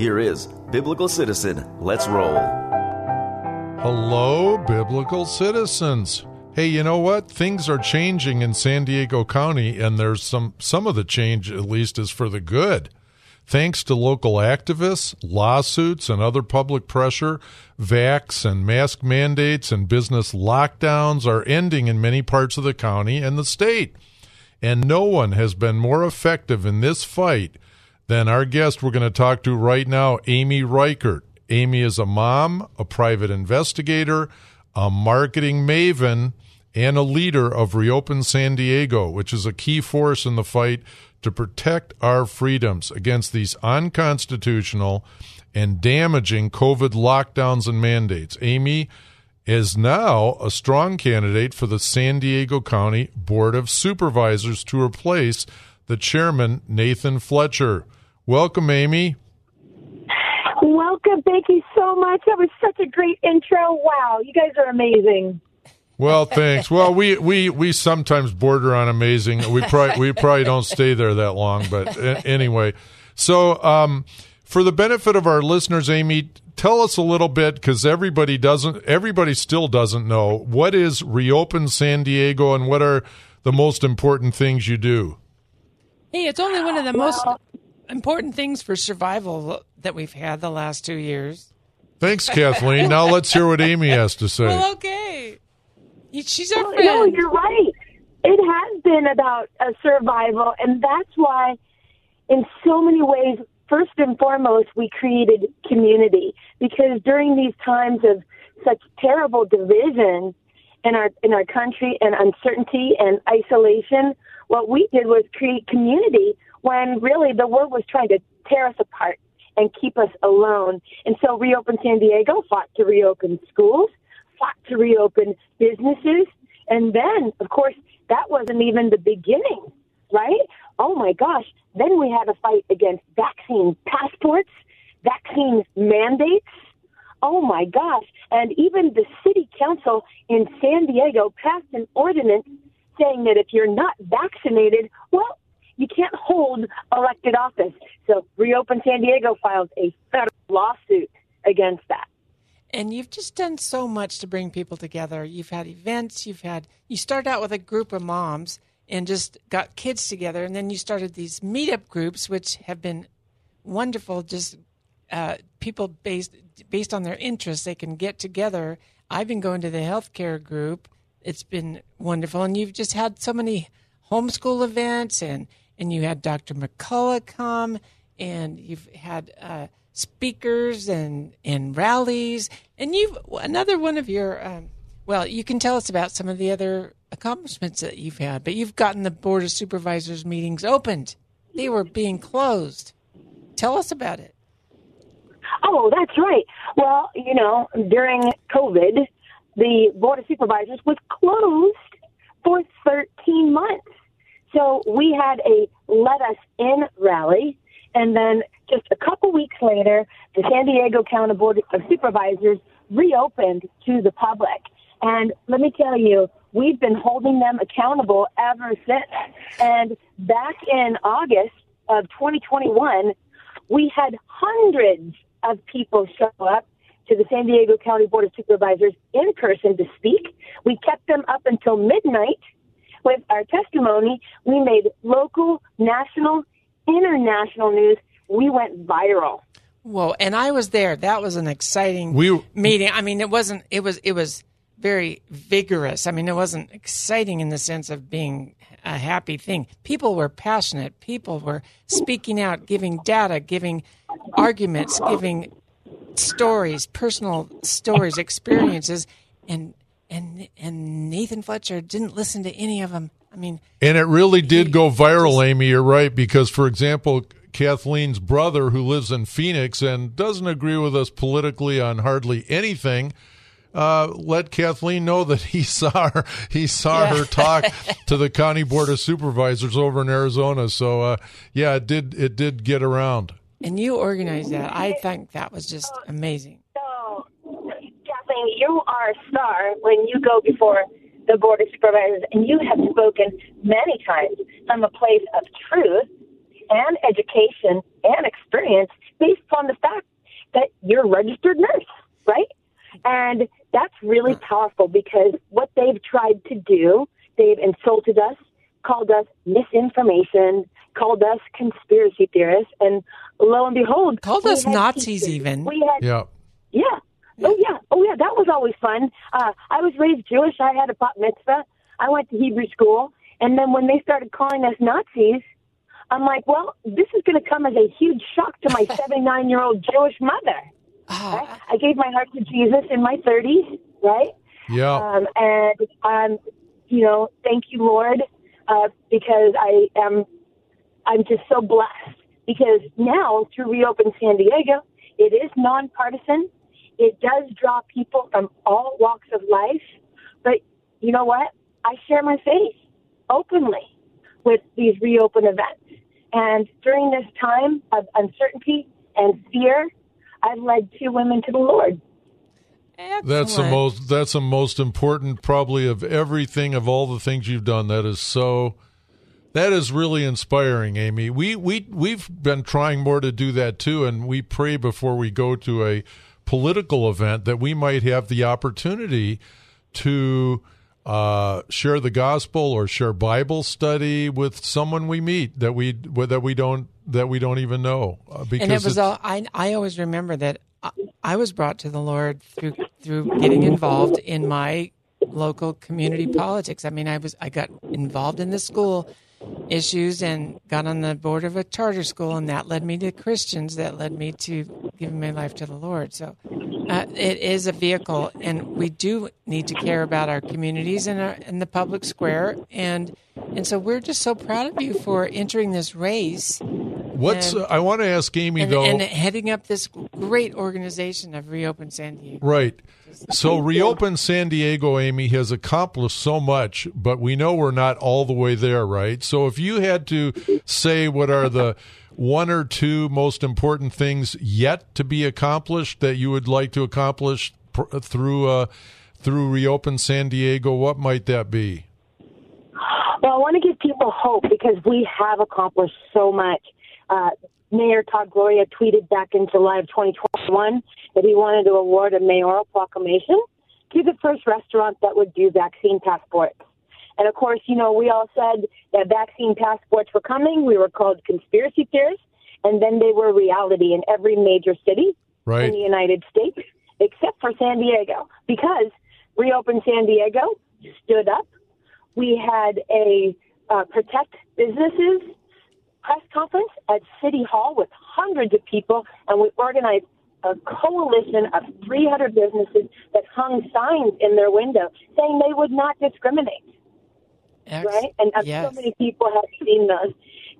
Here is Biblical Citizen. Let's roll. Hello, Biblical Citizens. Hey, you know what? Things are changing in San Diego County, and there's some some of the change, at least, is for the good. Thanks to local activists, lawsuits, and other public pressure, vax and mask mandates and business lockdowns are ending in many parts of the county and the state. And no one has been more effective in this fight than our guest we're going to talk to right now, Amy Reichert. Amy is a mom, a private investigator, a marketing maven, and a leader of Reopen San Diego, which is a key force in the fight to protect our freedoms against these unconstitutional and damaging COVID lockdowns and mandates. Amy is now a strong candidate for the San Diego County Board of Supervisors to replace the chairman, Nathan Fletcher. Welcome, Amy. Welcome. Thank you so much. That was such a great intro. Wow, you guys are amazing. Well, thanks. Well, we, we, we sometimes border on amazing. We probably we probably don't stay there that long, but anyway. So, um, for the benefit of our listeners, Amy, tell us a little bit because everybody doesn't. Everybody still doesn't know what is Reopen San Diego and what are the most important things you do. Hey, it's only one of the most important things for survival that we've had the last two years. Thanks, Kathleen. now let's hear what Amy has to say. Well, okay. She's our well, friend. No, you're right. It has been about a survival, and that's why, in so many ways, first and foremost, we created community because during these times of such terrible division in our in our country and uncertainty and isolation, what we did was create community when really the world was trying to tear us apart and keep us alone. And so Reopen San Diego fought to reopen schools, fought to reopen businesses. And then, of course, that wasn't even the beginning, right? Oh my gosh. Then we had a fight against vaccine passports, vaccine mandates. Oh my gosh. And even the city council in San Diego passed an ordinance saying that if you're not vaccinated, well, you can't hold elected office. So Reopen San Diego filed a federal lawsuit against that. And you've just done so much to bring people together. You've had events, you've had you start out with a group of moms and just got kids together and then you started these meetup groups which have been wonderful just uh, people based based on their interests they can get together. I've been going to the healthcare group. It's been wonderful and you've just had so many homeschool events and and you had Dr. McCullough come, and you've had uh, speakers and and rallies, and you've another one of your. Um, well, you can tell us about some of the other accomplishments that you've had, but you've gotten the board of supervisors meetings opened. They were being closed. Tell us about it. Oh, that's right. Well, you know, during COVID, the board of supervisors was closed for 13 months. So we had a let us in rally. And then just a couple weeks later, the San Diego County Board of Supervisors reopened to the public. And let me tell you, we've been holding them accountable ever since. And back in August of 2021, we had hundreds of people show up to the San Diego County Board of Supervisors in person to speak. We kept them up until midnight with our testimony, we made local, national, international news. We went viral. Whoa! And I was there. That was an exciting We- meeting. I mean, it wasn't. It was. It was very vigorous. I mean, it wasn't exciting in the sense of being a happy thing. People were passionate. People were speaking out, giving data, giving arguments, giving stories, personal stories, experiences, and and and Nathan Fletcher didn't listen to any of them. I mean, And it really did go viral, Amy. You're right. Because, for example, Kathleen's brother, who lives in Phoenix and doesn't agree with us politically on hardly anything, uh, let Kathleen know that he saw her, he saw her talk to the county board of supervisors over in Arizona. So, uh, yeah, it did it did get around. and you organized that. I think that was just amazing. So, Kathleen, you are a star when you go before the Board of Supervisors, and you have spoken many times from a place of truth and education and experience based on the fact that you're a registered nurse, right? And that's really powerful because what they've tried to do, they've insulted us, called us misinformation, called us conspiracy theorists, and lo and behold, Called us Nazis teachers- even. We had Yeah. yeah. Oh yeah. Oh yeah. That was always fun. Uh, I was raised Jewish. I had a bat mitzvah. I went to Hebrew school, and then when they started calling us Nazis, I'm like, well, this is going to come as a huge shock to my 79 year old Jewish mother. Right? I gave my heart to Jesus in my 30s, right? Yeah. Um, and um, you know, thank you, Lord, uh, because I am, I'm just so blessed because now through Reopen San Diego, it is nonpartisan. It does draw people from all walks of life, but you know what? I share my faith openly with these reopen events. And during this time of uncertainty and fear, I've led two women to the Lord. That's the most. That's the most important, probably, of everything of all the things you've done. That is so. That is really inspiring, Amy. We we we've been trying more to do that too, and we pray before we go to a political event that we might have the opportunity to uh, share the gospel or share Bible study with someone we meet that we that we don't that we don't even know. Uh, because and it was all I, I always remember that I, I was brought to the lord through through getting involved in my local community politics i mean i was i got involved in the school issues and got on the board of a charter school and that led me to christians that led me to giving my life to the lord. So uh, it is a vehicle and we do need to care about our communities and our, and the public square and and so we're just so proud of you for entering this race what's and- I want to ask Amy and, though. and heading up this great organization of Reopen San Diego. Right. So Reopen San Diego, Amy, has accomplished so much, but we know we're not all the way there, right? So if you had to say what are the one or two most important things yet to be accomplished that you would like to accomplish pr- through uh, through Reopen San Diego, what might that be? Well, I want to give people hope because we have accomplished so much. Uh, Mayor Todd Gloria tweeted back in July of 2021 that he wanted to award a mayoral proclamation to the first restaurant that would do vaccine passports. And of course, you know, we all said that vaccine passports were coming. We were called conspiracy theorists, and then they were reality in every major city Right. in the United States, except for San Diego, because Reopen San Diego stood up. We had a uh, protect businesses press conference at City Hall with hundreds of people, and we organized a coalition of 300 businesses that hung signs in their window saying they would not discriminate Ex- right? And yes. so many people have seen those.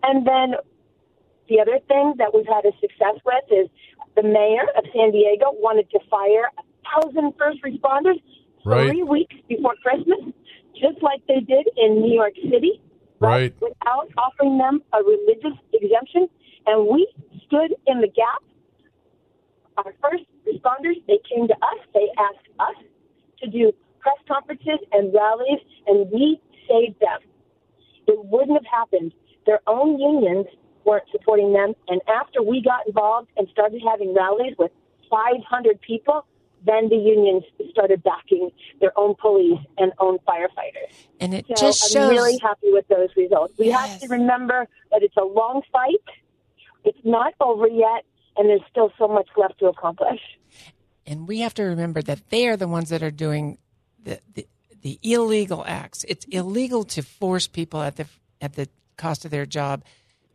And then the other thing that we've had a success with is the mayor of San Diego wanted to fire a thousand first responders Right. three weeks before Christmas, just like they did in New York City, Right. Without offering them a religious exemption, and we stood in the gap. Our first responders, they came to us. They asked us to do press conferences and rallies, and we saved them. It wouldn't have happened. Their own unions weren't supporting them, and after we got involved and started having rallies with 500 people, then the unions started backing their own police and own firefighters. and it So just I'm really happy with those results. We have to remember that it's a long fight. It's not over yet. and there's still so much left to accomplish. And we have to remember that they are the ones that are doing the, the, the illegal acts. It's illegal to force people at the at the cost of their job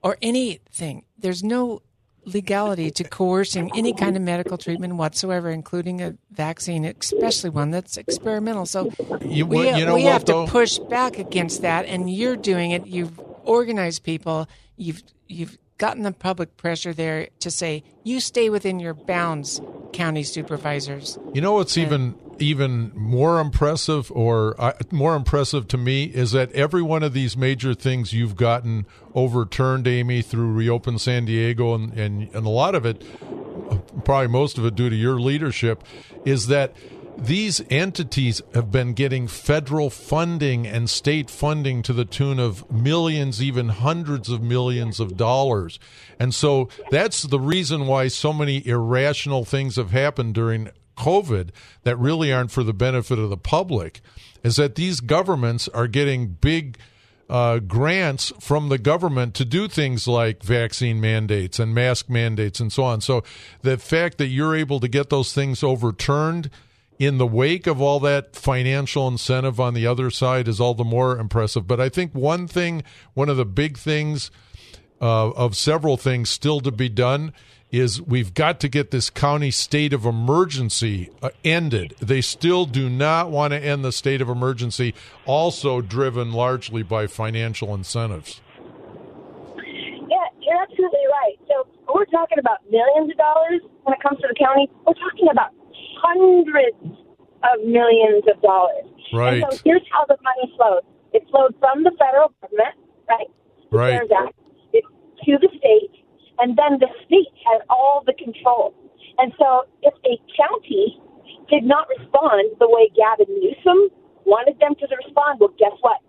or anything. There's no legality to coercing any kind of medical treatment whatsoever, including a vaccine, especially one that's experimental. So You- we, you know we what, have though? to push back against that, and you're doing it. You've organized people. You've you've gotten the public pressure there to say you stay within your bounds, county supervisors. You know what's even even more impressive, or uh, more impressive to me, is that every one of these major things you've gotten overturned, Amy, through Reopen San Diego, and and, and a lot of it, probably most of it due to your leadership, is that these entities have been getting federal funding and state funding to the tune of millions, even hundreds of millions of dollars. And so that's the reason why so many irrational things have happened during COVID that really aren't for the benefit of the public, is that these governments are getting big uh, grants from the government to do things like vaccine mandates and mask mandates and so on. So the fact that you're able to get those things overturned in the wake of all that financial incentive on the other side is all the more impressive. But I think one thing, one of the big things uh, of several things still to be done is we've got to get this county state of emergency uh, ended. They still do not want to end the state of emergency, also driven largely by financial incentives. Yeah, you're absolutely right. So we're talking about millions of dollars when it comes to the county. We're talking about hundreds of millions of dollars. Right. And so here's how the money flows. It flowed from the federal government, right? Right. CARES Act, it, to the state, and then the state had all the control. And so if a county did not respond the way Gavin Newsom wanted them to respond, well, guess what?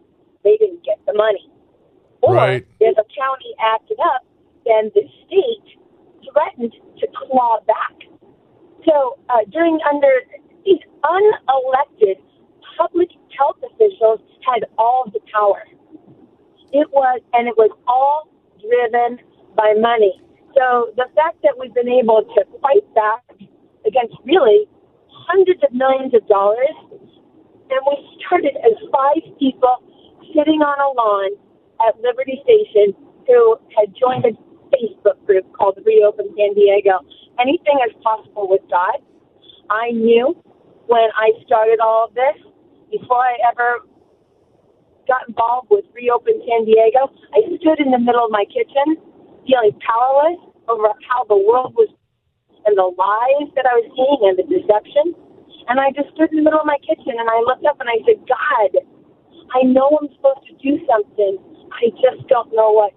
They didn't get the money. Or Right. if a county acted up, then the state threatened to claw back. So uh, during under these unelected public health officials had all the power. It was, and it was all driven by money. So the fact that we've been able to fight back against really hundreds of millions of dollars, and we started as five people sitting on a lawn at Liberty Station who had joined a Facebook group called Reopen San Diego. Anything is possible with God. I knew when I started all of this, before I ever got involved with Reopen San Diego, I stood in the middle of my kitchen feeling powerless over how the world was and the lies that I was seeing and the deception. And I just stood in the middle of my kitchen and I looked up and I said, God, I know I'm supposed to do something. I just don't know what.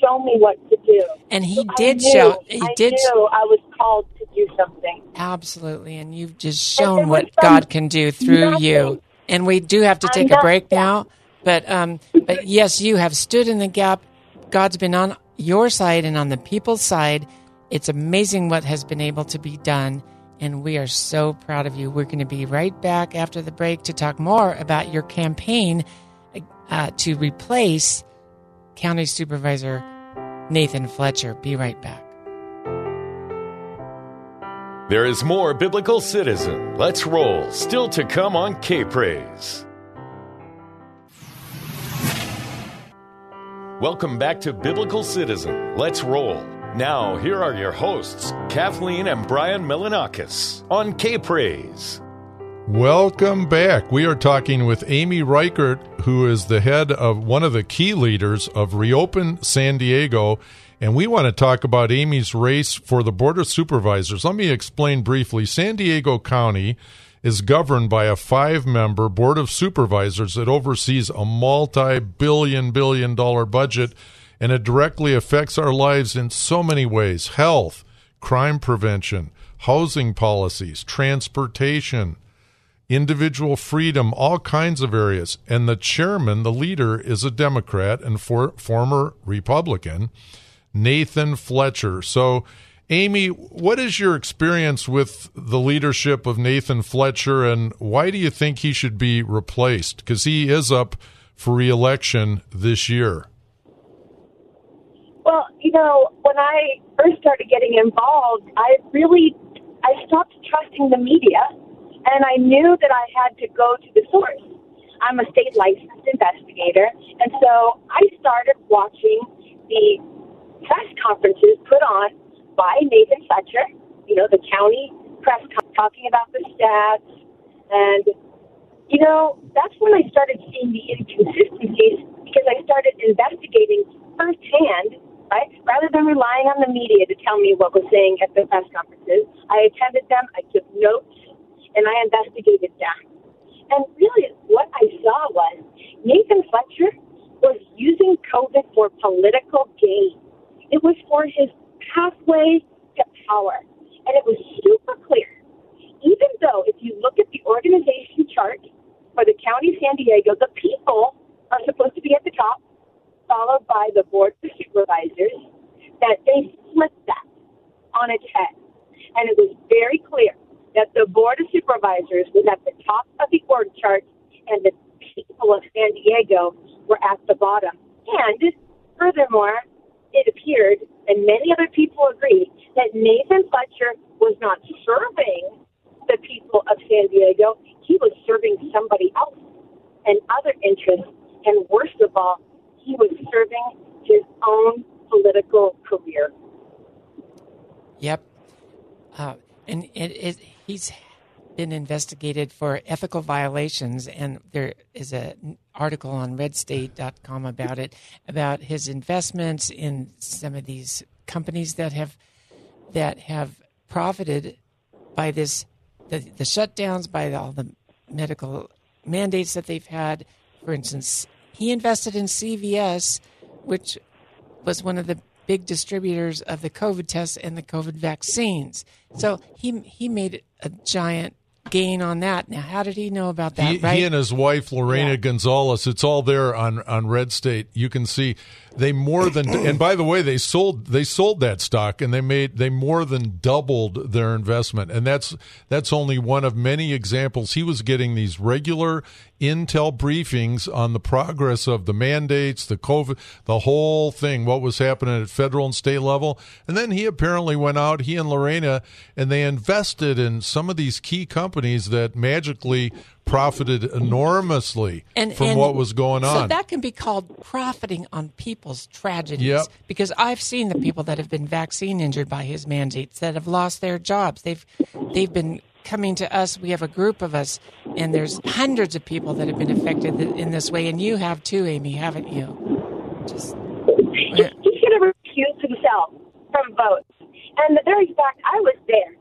Show me what to do. And he I did knew- show. He I did knew I was called to do something. absolutely, and you've just shown what God can do through you. And we do have to I'm take a not- break now. But um, but yes, you have stood in the gap. God's been on your side and on the people's side. It's amazing what has been able to be done, and we are so proud of you. We're going to be right back after the break to talk more about your campaign uh, to replace County Supervisor Nathan Fletcher. Be right back. There is more Biblical Citizen. Let's roll. Still to come on K Praise. Welcome back to Biblical Citizen. Let's roll. Now, here are your hosts, Kathleen and Brian Milanakis on K Praise. Welcome back. We are talking with Amy Reichert, who is the head of one of the key leaders of Reopen San Diego. And we want to talk about Amy's race for the Board of Supervisors. Let me explain briefly. San Diego County is governed by a five member Board of Supervisors that oversees a multi billion, billion dollar budget, and it directly affects our lives in so many ways health, crime prevention, housing policies, transportation individual freedom, all kinds of areas. And the chairman, the leader, is a Democrat and for, former Republican, Nathan Fletcher. So, Amy, what is your experience with the leadership of Nathan Fletcher, and why do you think he should be replaced? Because he is up for reelection this year. Well, you know, when I first started getting involved, I really I stopped trusting the media, and I knew that I had to go to the source. I'm a state licensed investigator, and so I started watching the press conferences put on by Nathan Fletcher, you know, the county press co- talking about the stats. And, you know, that's when I started seeing the inconsistencies because I started investigating firsthand, right? Rather than relying on the media to tell me what was saying at the press conferences, I attended them, I took notes, and I investigated them. And really, what I saw was Nathan Fletcher was using COVID for political gain. It was for his pathway to power. And it was super clear. Even though, if you look at the organization chart for the county of San Diego, the people are supposed to be at the top, followed by the board of supervisors, that they flipped that on its head. And it was very clear that the board of supervisors was at the top of the org chart and the people of San Diego were at the bottom. And furthermore, it appeared, and many other people agreed, that Nathan Fletcher was not serving the people of San Diego. He was serving somebody else and other interests. And worst of all, he was serving his own political career. Yep. Uh, and it, it, he's been investigated for ethical violations, and there is an article on redstate.com about it, about his investments in some of these companies that have that have profited by this the, the shutdowns, by all the medical mandates that they've had. For instance, he invested in CVS, which was one of the big distributors of the COVID tests and the COVID vaccines. So he he made a giant gain on that. Now, how did he know about that? He, right? he and his wife Lorena Yeah. Gonzalez. It's all there on on Red State. You can see they more than. and by the way, they sold they sold that stock and they made they more than doubled their investment. And that's that's only one of many examples. He was getting these regular intel briefings on the progress of the mandates, the COVID, the whole thing, what was happening at federal and state level. And then he apparently went out, he and Lorena, and they invested in some of these key companies that magically profited enormously and, from and what was going on. So that can be called profiting on people's tragedies. Yep. Because I've seen the people that have been vaccine injured by his mandates that have lost their jobs. They've they've been coming to us. We have a group of us, and there's hundreds of people that have been affected in this way. And you have too, Amy, haven't you? Just He, he should have recused himself from votes. And the very fact I was there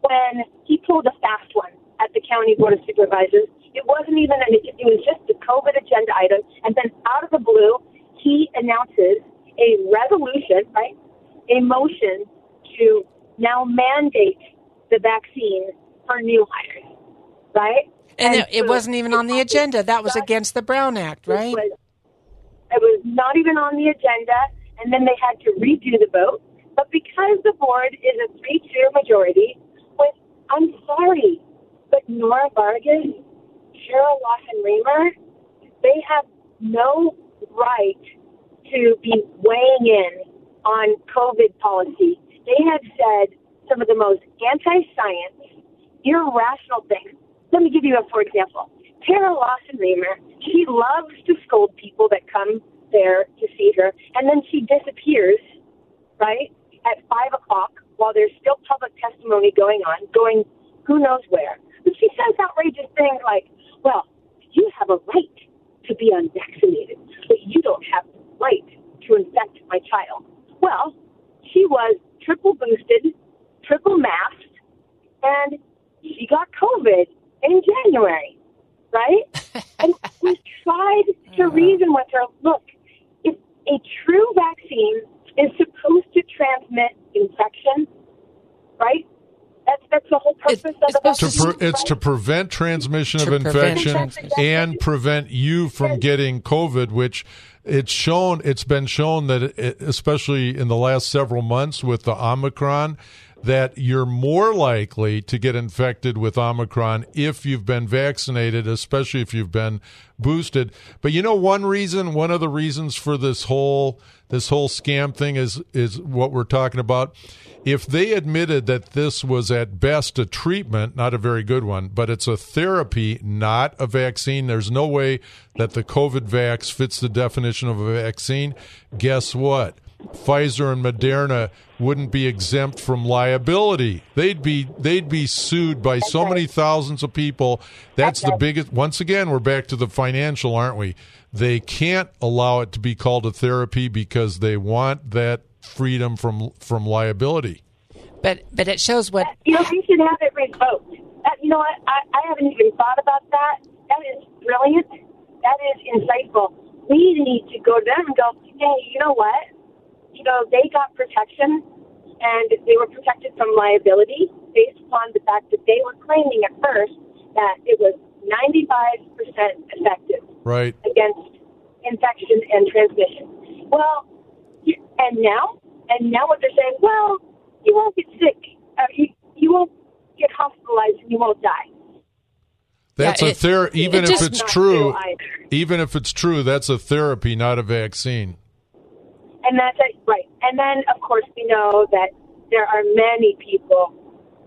when he pulled a fast one at the county board of supervisors. It wasn't even an, it was just a COVID agenda item, and then out of the blue, he announces a resolution, right, a motion to now mandate the vaccine for new hires, right? and, it, it so wasn't even on the agenda. That was against the Brown Act, right? It was, it was not even on the agenda, and then they had to redo the vote. But because the board is a 3 2 majority, with, I'm sorry, but Nora Vargas, Cheryl Lawson Remer, they have no right to be weighing in on COVID policy. They have said some of the most anti science, irrational things. Let me give you a for example. Terra Lawson Remer, she loves to scold people that come there to see her, and then she disappears, right, at 5 o'clock while there's still public testimony going on, going who knows where. But she says outrageous things like, well, you have a right to be unvaccinated, but you don't have the right to infect my child. Well, she was triple boosted, triple masked, and she got COVID in January, right? and we tried to uh-huh. reason with her. Look, if a true vaccine is supposed to transmit infection, right? That's that's the whole purpose It's- of it's the supposed to vaccine. pre- it's to prevent transmission To of prevent infection transmission. and prevent you from getting COVID, which it's shown, it's been shown that, it, especially in the last several months with the Omicron, that you're more likely to get infected with Omicron if you've been vaccinated, especially if you've been boosted. But you know, one reason, one of the reasons for this whole this whole scam thing is is what we're talking about. If they admitted that this was at best a treatment, not a very good one, but it's a therapy, not a vaccine, there's no way that the COVID vax fits the definition of a vaccine. Guess what? Pfizer and Moderna wouldn't be exempt from liability. They'd be they'd be sued by so many thousands of people. That's the biggest once again we're back to the financial, aren't we? They can't allow it to be called a therapy because they want that freedom from from liability. But but it shows what You know, we should have it revoked. That, you know what? I, I haven't even thought about that. That is brilliant. That is insightful. We need to go to them and go, hey, you know what? You know, they got protection and they were protected from liability based upon the fact that they were claiming at first that it was 95% effective Right. against infection and transmission. Well, and now, and now what they're saying, well, you won't get sick, uh, you, you won't get hospitalized, and you won't die. That's Yeah, a therapy. ther- it even if it's true, true even if it's true, that's a therapy, not a vaccine. And that's it, right. And then, of course, we know that there are many people.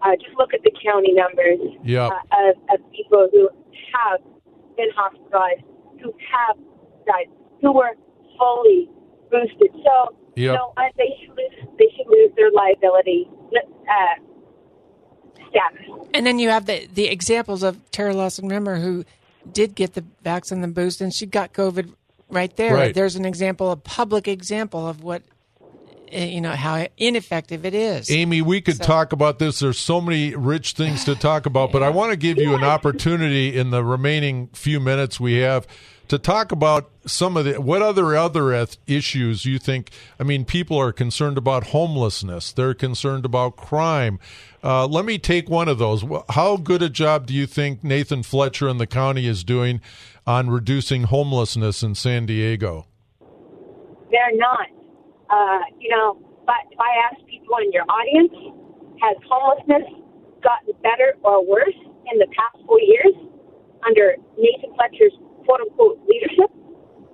Uh, just look at the county numbers Yep. uh, of, of people who have been hospitalized, who have died, who were fully boosted. So, you know, uh, they should lose. They should lose their liability uh, status. And then you have the the examples of Terra Lawson Remer who did get the vaccine and boost, and she got COVID right there. Right. There's an example, a public example of what uh, you know how ineffective it is. Amy, we could So- talk about this. There's so many rich things to talk about, but I want to give you an opportunity in the remaining few minutes we have to talk about some of the what other other issues you think. I mean, people are concerned about homelessness. They're concerned about crime. Uh, let me take one of those. How good a job do you think Nathan Fletcher and the county is doing on reducing homelessness in San Diego? They're not. Uh, you know, but if I ask people in your audience, has homelessness gotten better or worse in the past four years under Nathan Fletcher's quote unquote leadership?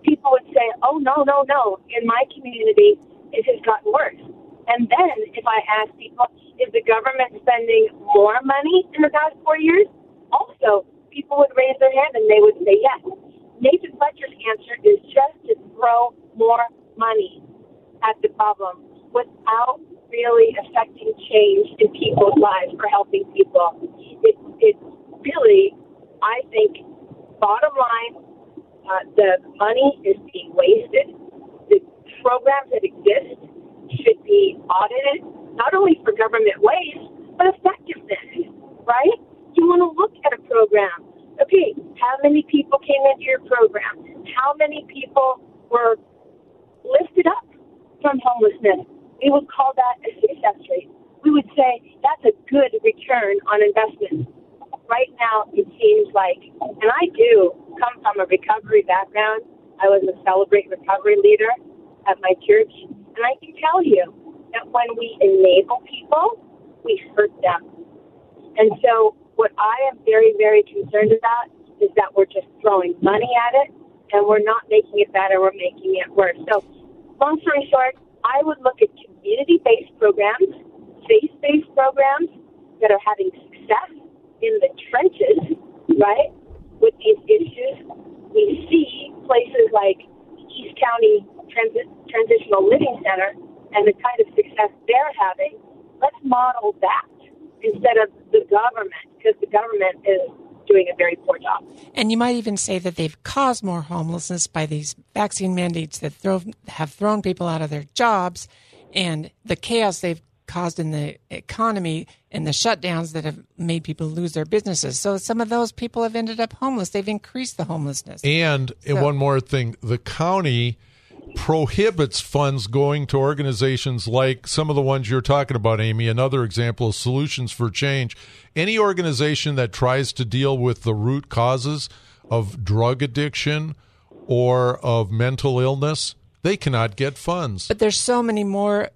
People would say, oh, no, no, no. In my community, it has gotten worse. And then if I ask people, is the government spending more money in the past four years? Also, people would raise their hand and they would say yes. Nathan Fletcher's answer is just to throw more money at the problem without really affecting change in people's lives or helping people. It, it really, I think, bottom line, uh, the money is being wasted. The programs that exist should be audited, not only for government waste, but effectiveness, right? You want to look at a program. Okay, how many people came into your program? How many people were lifted up from homelessness? We would call that a success rate. We would say that's a good return on investment. Right now, it seems like, and I do come from a recovery background. I was a Celebrate Recovery leader at my church, and I can tell you that when we enable people, we hurt them. And so, what I am very, very concerned about is that we're just throwing money at it and we're not making it better, we're making it worse. So, long story short, I would look at community based programs, faith based programs that are having success in the trenches, right, with these issues. We see places like East County Transi- Transitional Living Center and the kind of success they're having. Let's model that instead of the government, because the government is doing a very poor job. And you might even say that they've caused more homelessness by these vaccine mandates that throw, have thrown people out of their jobs and the chaos they've caused in the economy and the shutdowns that have made people lose their businesses. So some of those people have ended up homeless. They've increased the homelessness. And and So- one more thing, the county prohibits funds going to organizations like some of the ones you're talking about, Amy. Another example is Solutions for Change. Any organization that tries to deal with the root causes of drug addiction or of mental illness, they cannot get funds. But there's so many more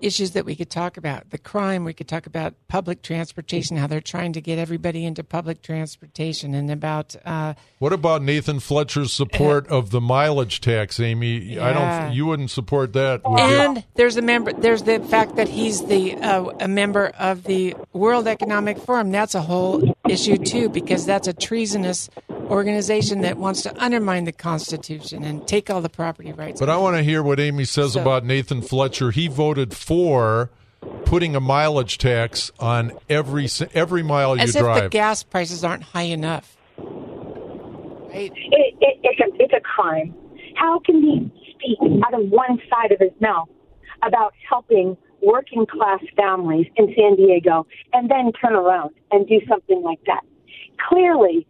issues that we could talk about. The crime, we could talk about public transportation, how they're trying to get everybody into public transportation, and about uh, What about Nathan Fletcher's support of the mileage tax, Amy? I don't. You wouldn't support that, would you? and there's a member. There's the fact that he's the uh, a member of the World Economic Forum. That's a whole issue too, because that's a treasonous organization that wants to undermine the Constitution and take all the property rights. But I want to hear what Amy says So- about Nathan Fletcher. He voted for putting a mileage tax on every every mile you as if the gas prices aren't high enough. Right? It, it, it's, a, it's a crime. How can he speak out of one side of his mouth about helping working class families in San Diego and then turn around and do something like that? Clearly,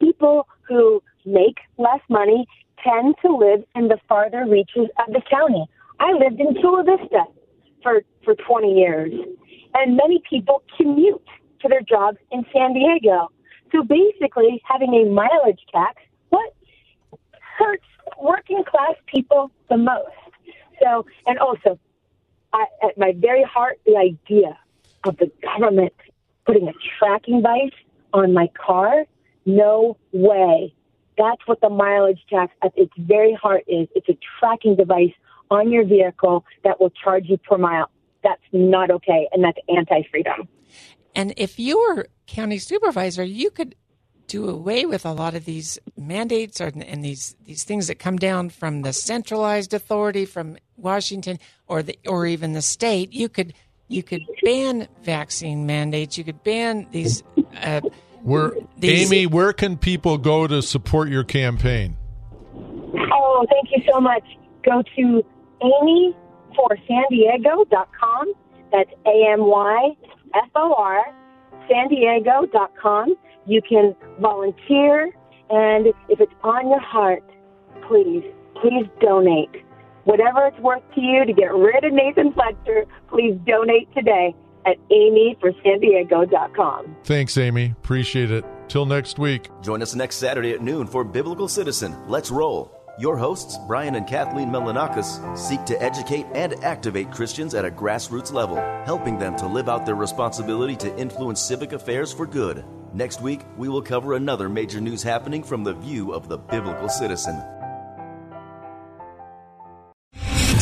people who make less money tend to live in the farther reaches of the county. I lived in Chula Vista for, for 20 years, and many people commute to their jobs in San Diego. So basically, having a mileage tax, what hurts working class people the most? So, and also, I, at my very heart, the idea of the government putting a tracking device on my car, no way. That's what the mileage tax at its very heart is. It's a tracking device on your vehicle that will charge you per mile. That's not okay, and that's anti freedom. And if you were county supervisor, you could do away with a lot of these mandates or, and these these things that come down from the centralized authority from Washington or the or even the state. You could you could ban vaccine mandates. You could ban these. Uh, where These- Amy, where can people go to support your campaign? Oh, thank you so much. Go to amyforsandiego.com. That's A M Y F O R, san diego.com. You can volunteer, and if it's on your heart, please, please donate. Whatever it's worth to you to get rid of Nathan Fletcher, please donate today at amyforsandiego.com. Thanks, Amy. Appreciate it. Till next week. Join us next Saturday at noon for Biblical Citizen. Let's roll. Your hosts, Brian and Kathleen Melanakis, seek to educate and activate Christians at a grassroots level, helping them to live out their responsibility to influence civic affairs for good. Next week, we will cover another major news happening from the view of the biblical citizen.